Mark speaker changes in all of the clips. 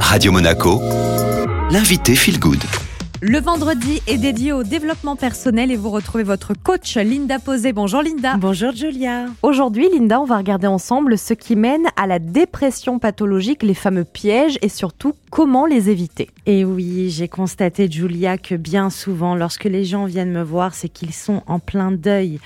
Speaker 1: Radio Monaco, l'invité Feel Good.
Speaker 2: Le vendredi est dédié au développement personnel et vous retrouvez votre coach Linda Posé. Bonjour Linda.
Speaker 3: Bonjour Julia.
Speaker 2: Aujourd'hui Linda, on va regarder ensemble ce qui mène à la dépression pathologique, les fameux pièges et surtout comment les éviter.
Speaker 3: Et oui, j'ai constaté Julia que bien souvent lorsque les gens viennent me voir, c'est qu'ils sont en plein deuil,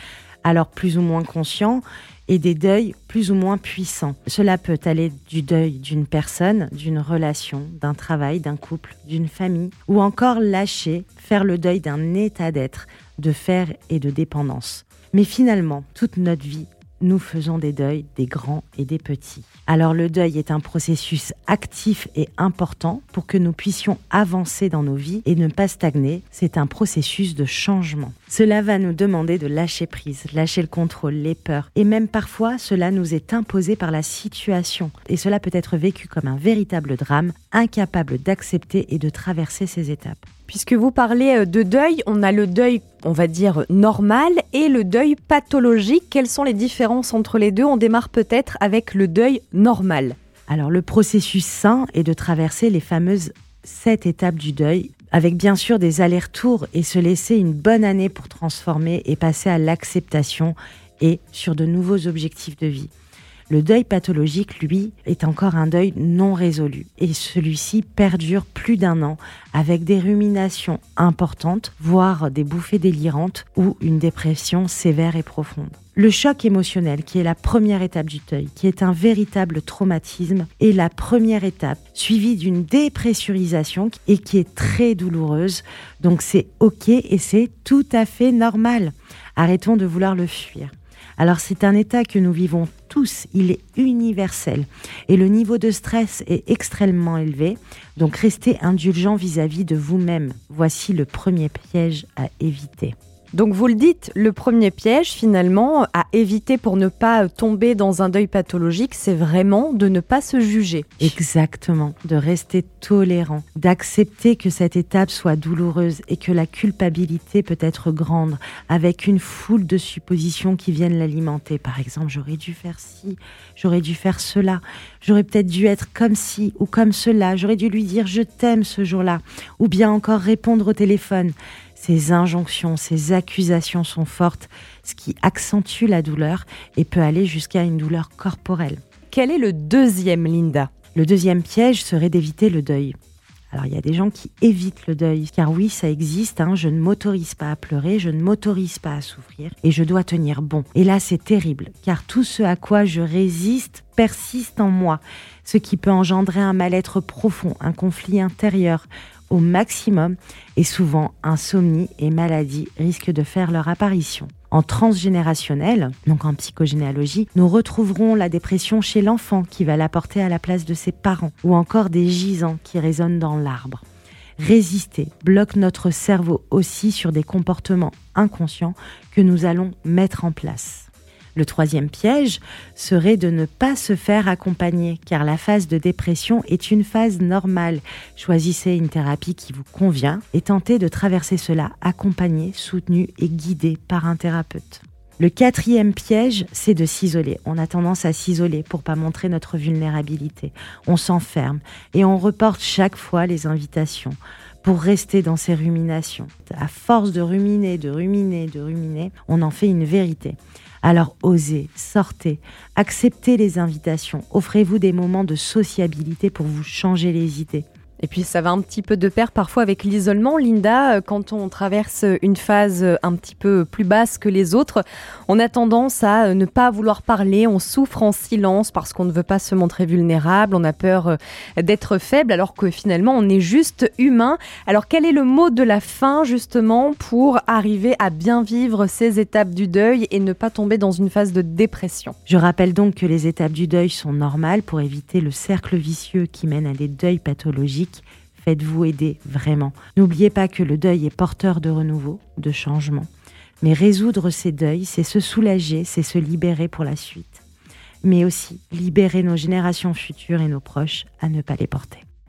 Speaker 3: alors plus ou moins conscients et des deuils plus ou moins puissants. Cela peut aller du deuil d'une personne, d'une relation, d'un travail, d'un couple, d'une famille, ou encore lâcher, faire le deuil d'un état d'être, de faire et de dépendance. Mais finalement, toute notre vie nous faisons des deuils, des grands et des petits. Alors le deuil est un processus actif et important pour que nous puissions avancer dans nos vies et ne pas stagner. C'est un processus de changement. Cela va nous demander de lâcher prise, lâcher le contrôle, les peurs. Et même parfois, cela nous est imposé par la situation. Et cela peut être vécu comme un véritable drame, incapable d'accepter et de traverser ces étapes.
Speaker 2: Puisque vous parlez euh, de deuil, on a le deuil, on va dire, normal et le deuil pathologique. Quelles sont les différences entre les deux? On démarre peut-être avec le deuil normal.
Speaker 3: Alors le processus sain est de traverser les fameuses sept étapes du deuil, avec bien sûr des allers-retours et se laisser une bonne année pour transformer et passer à l'acceptation et sur de nouveaux objectifs de vie. Le deuil pathologique, lui, est encore un deuil non résolu et celui-ci perdure plus d'un an avec des ruminations importantes, voire des bouffées délirantes ou une dépression sévère et profonde. Le choc émotionnel, qui est la première étape du deuil, qui est un véritable traumatisme, est la première étape, suivie d'une dépressurisation et qui est très douloureuse. Donc c'est OK et c'est tout à fait normal. Arrêtons de vouloir le fuir. Alors c'est un état que nous vivons tous, il est universel et le niveau de stress est extrêmement élevé, donc restez indulgent vis-à-vis de vous-même. Voici le premier piège à éviter.
Speaker 2: Donc vous le dites, le premier piège finalement à éviter pour ne pas tomber dans un deuil pathologique, c'est vraiment de ne pas se juger.
Speaker 3: Exactement, de rester tolérant, d'accepter que cette étape soit douloureuse et que la culpabilité peut être grande, avec une foule de suppositions qui viennent l'alimenter. Par exemple, j'aurais dû faire ci, j'aurais dû faire cela, j'aurais peut-être dû être comme ci ou comme cela, j'aurais dû lui dire je t'aime ce jour-là, ou bien encore répondre au téléphone. Ces injonctions, ces accusations sont fortes, ce qui accentue la douleur et peut aller jusqu'à une douleur corporelle.
Speaker 2: Quel est le deuxième, Linda?
Speaker 3: Le deuxième piège serait d'éviter le deuil. Alors il y a des gens qui évitent le deuil, car oui, ça existe, hein, je ne m'autorise pas à pleurer, je ne m'autorise pas à souffrir, et je dois tenir bon. Et là, c'est terrible, car tout ce à quoi je résiste persiste en moi, ce qui peut engendrer un mal-être profond, un conflit intérieur, au maximum et souvent insomnie et maladie risquent de faire leur apparition. En transgénérationnel, donc en psychogénéalogie, nous retrouverons la dépression chez l'enfant qui va l'apporter à la place de ses parents ou encore des gisants qui résonnent dans l'arbre. Résister bloque notre cerveau aussi sur des comportements inconscients que nous allons mettre en place. Le troisième piège serait de ne pas se faire accompagner, car la phase de dépression est une phase normale. Choisissez une thérapie qui vous convient et tentez de traverser cela accompagné, soutenu et guidé par un thérapeute. Le quatrième piège, c'est de s'isoler. On a tendance à s'isoler pour pas montrer notre vulnérabilité. On s'enferme et on reporte chaque fois les invitations pour rester dans ces ruminations. À force de ruminer, de ruminer, de ruminer, on en fait une vérité. Alors osez, sortez, acceptez les invitations, offrez-vous des moments de sociabilité pour vous changer les idées.
Speaker 2: Et puis ça va un petit peu de pair parfois avec l'isolement. Linda, euh, quand on traverse une phase euh, un petit peu plus basse que les autres, on a tendance à euh, ne pas vouloir parler, on souffre en silence parce qu'on ne veut pas se montrer vulnérable, on a peur d'être faible alors que finalement on est juste humain. Alors quel est le mot de la fin justement pour arriver à bien vivre ces étapes du deuil et ne pas tomber dans une phase de dépression?
Speaker 3: Je rappelle donc que les étapes du deuil sont normales pour éviter le cercle vicieux qui mène à des deuils pathologiques Faites-vous aider vraiment. N'oubliez pas que le deuil est porteur de renouveau, de changement. Mais résoudre ces deuils, c'est se soulager, c'est se libérer pour la suite. Mais aussi libérer nos générations futures et nos proches à ne pas les porter.